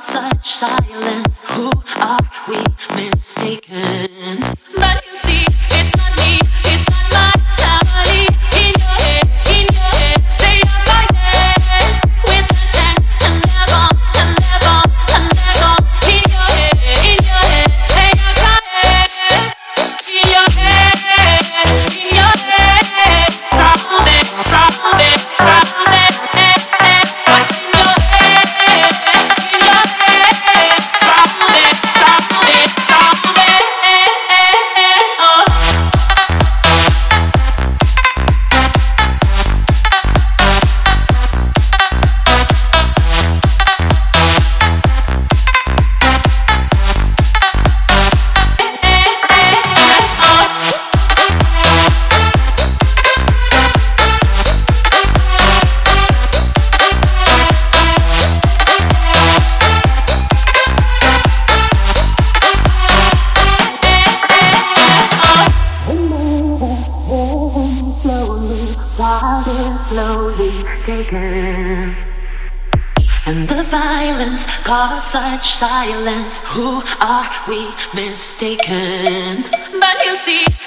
such silence, who are we mistaken? But such silence. Who are we mistaken? But you see.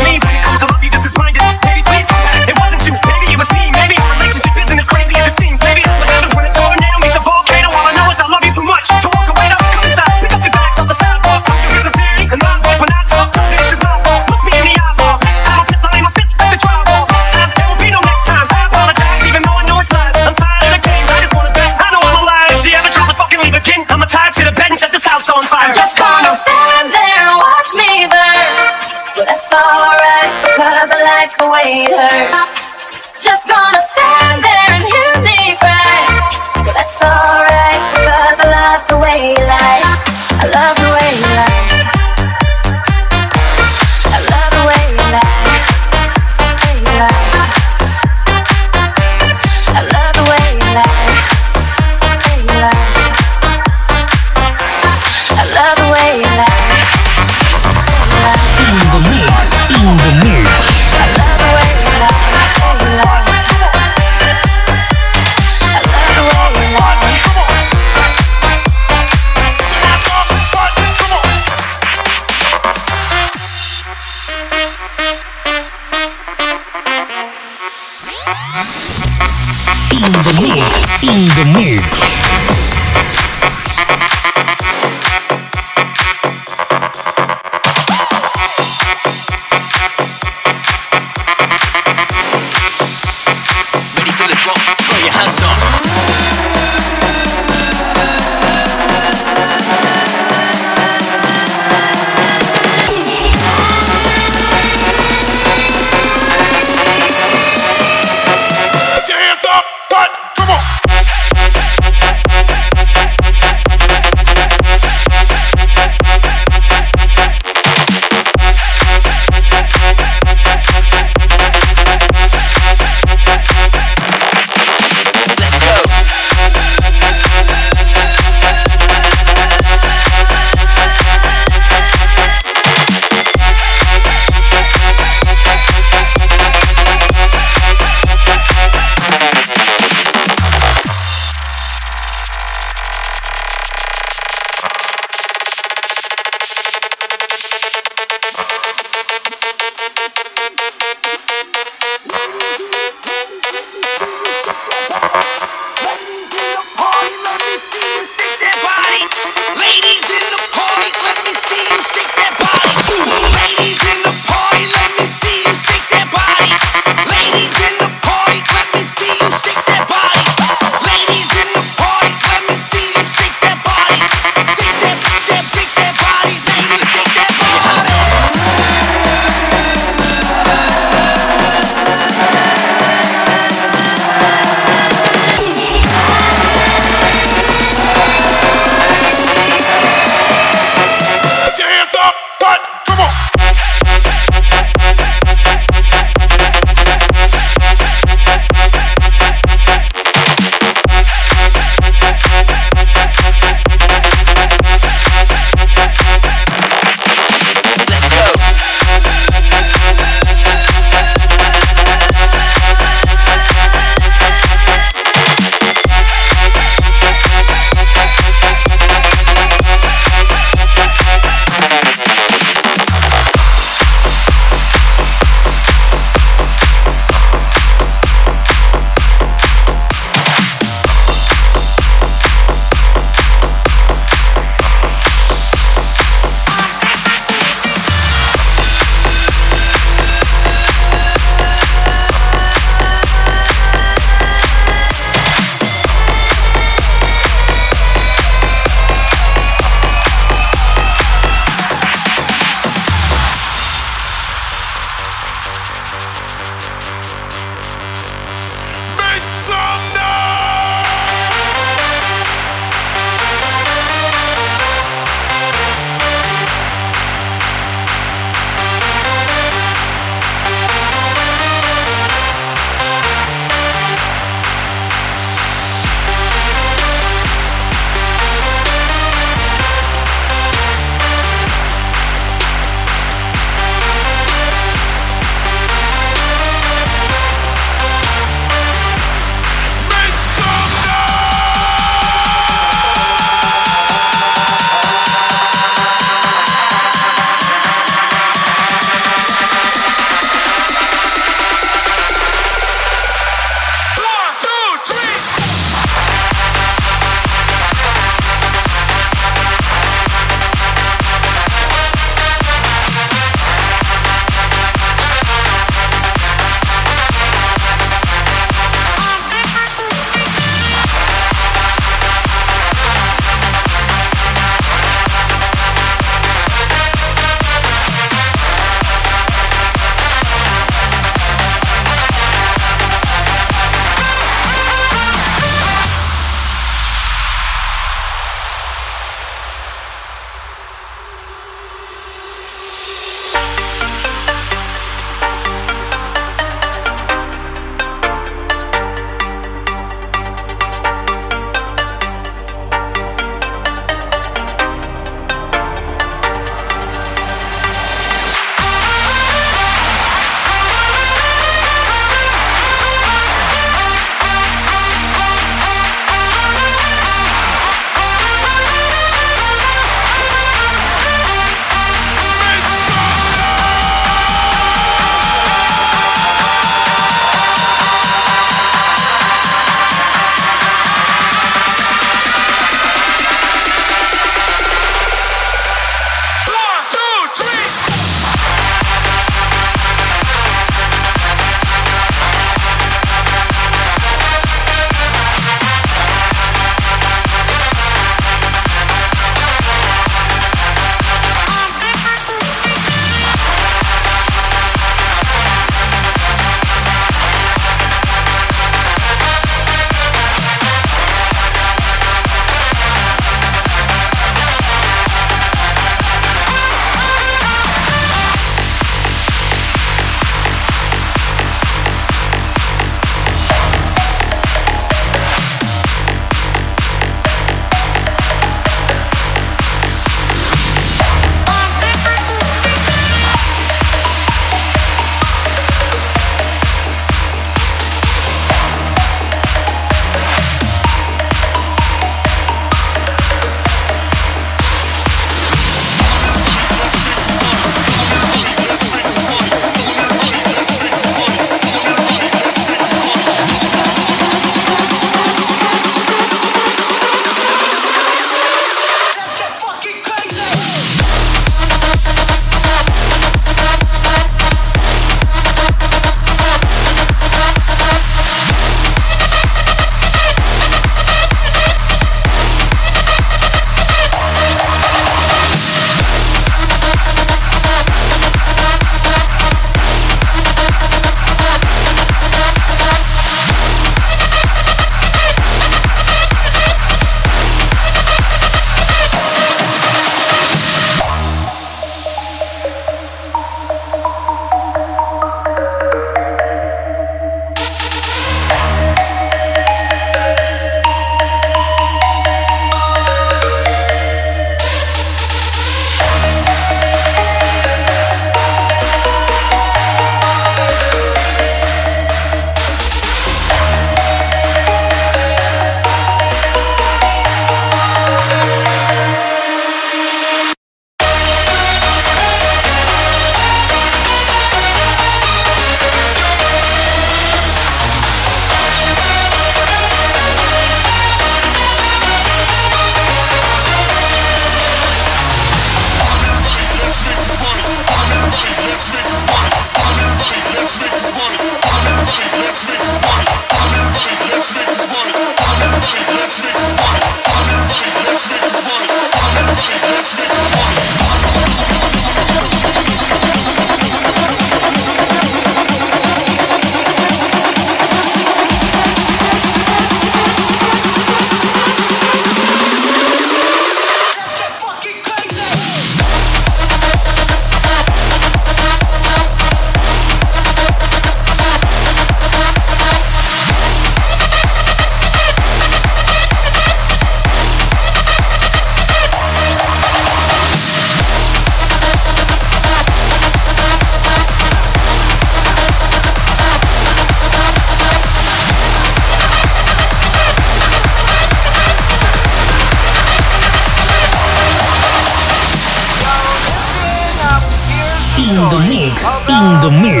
The mix.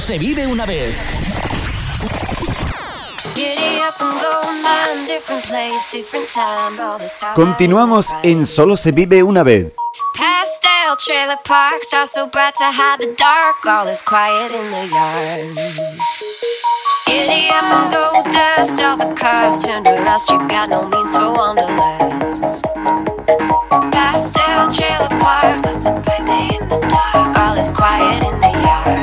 se vive una vez. Continuamos en Solo se vive una vez. Giddy up and go dust. All the cars. You got no means for. Pastel trailer parks. That's the birthday in the dark. All is quiet in the yard.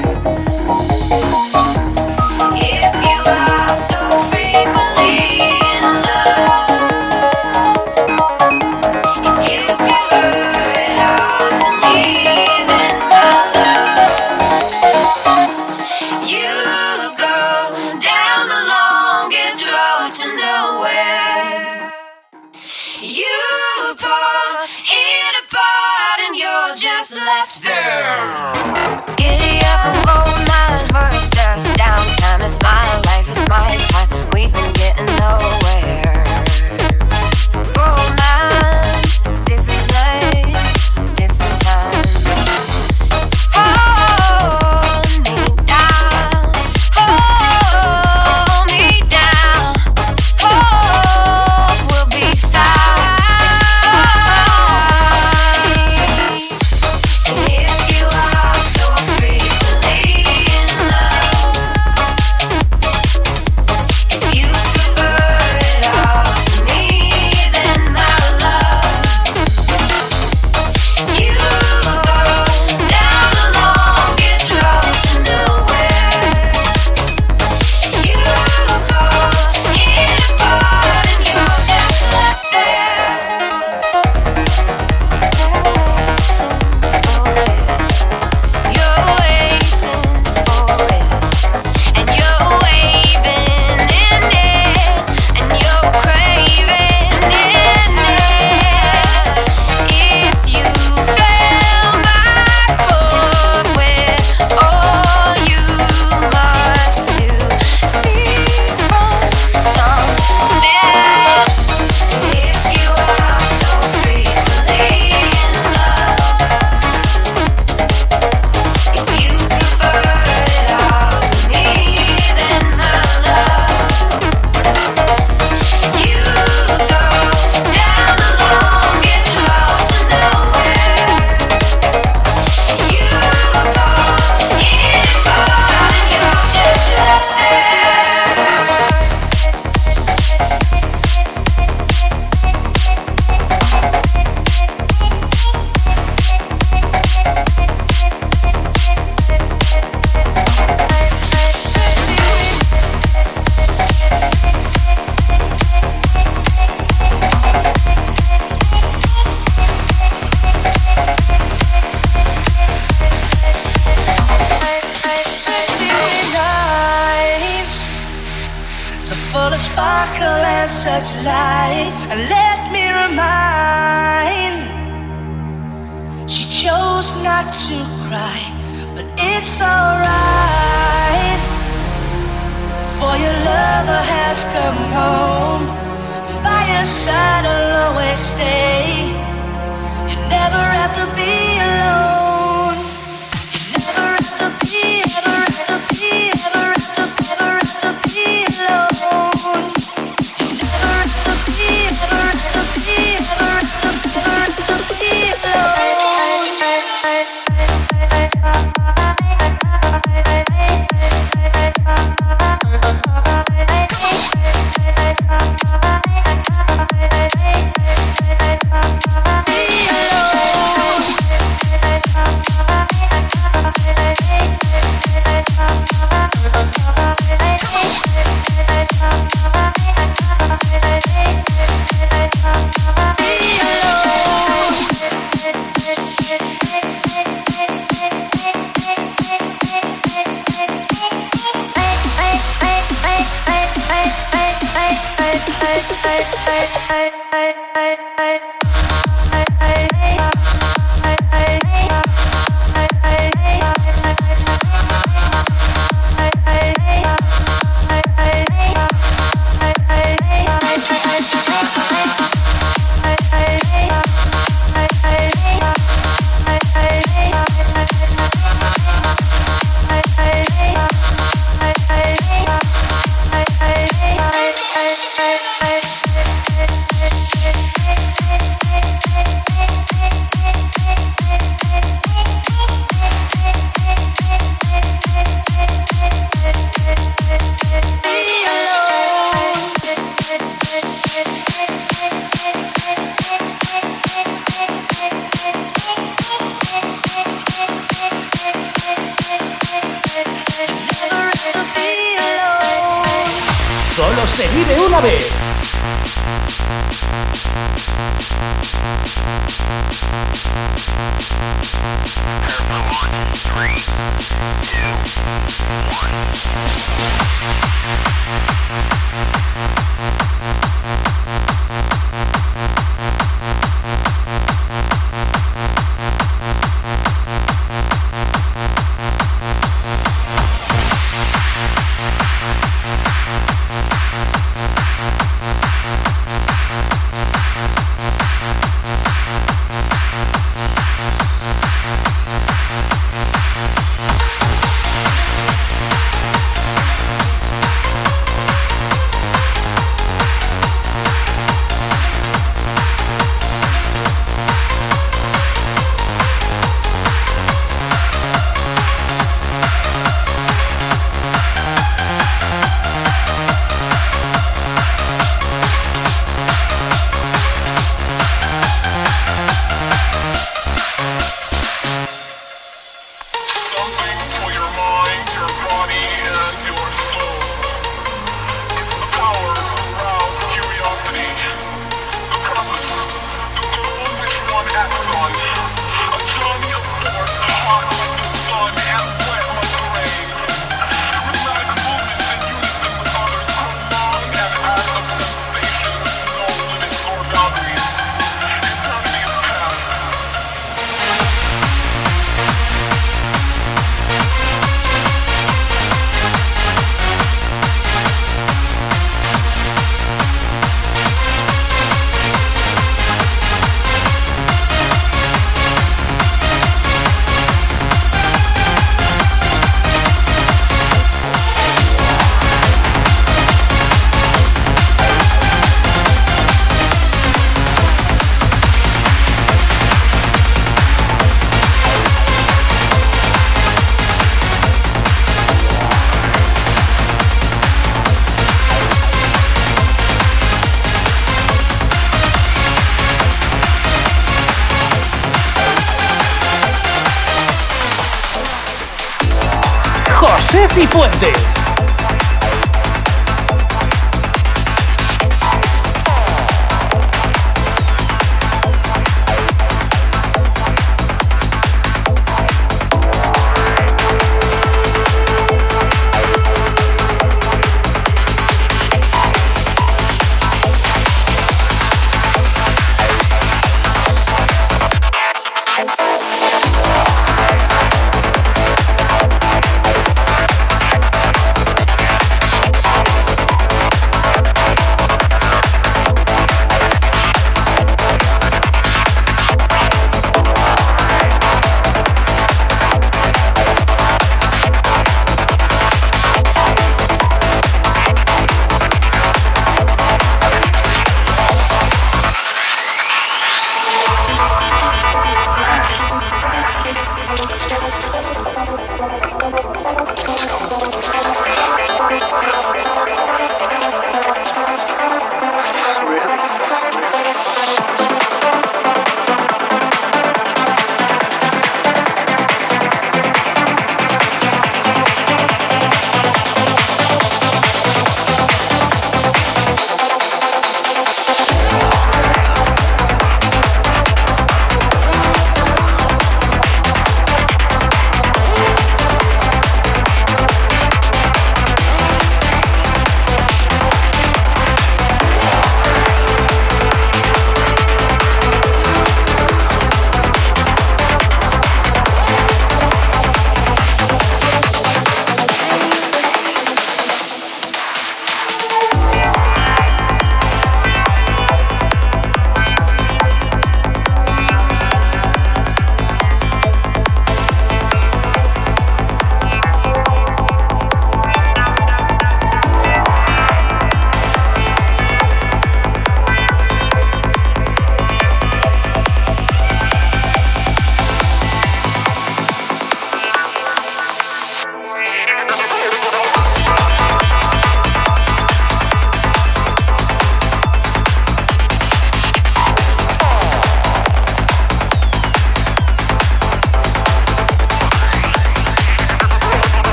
Cifuentes.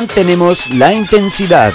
Mantenemos la intensidad.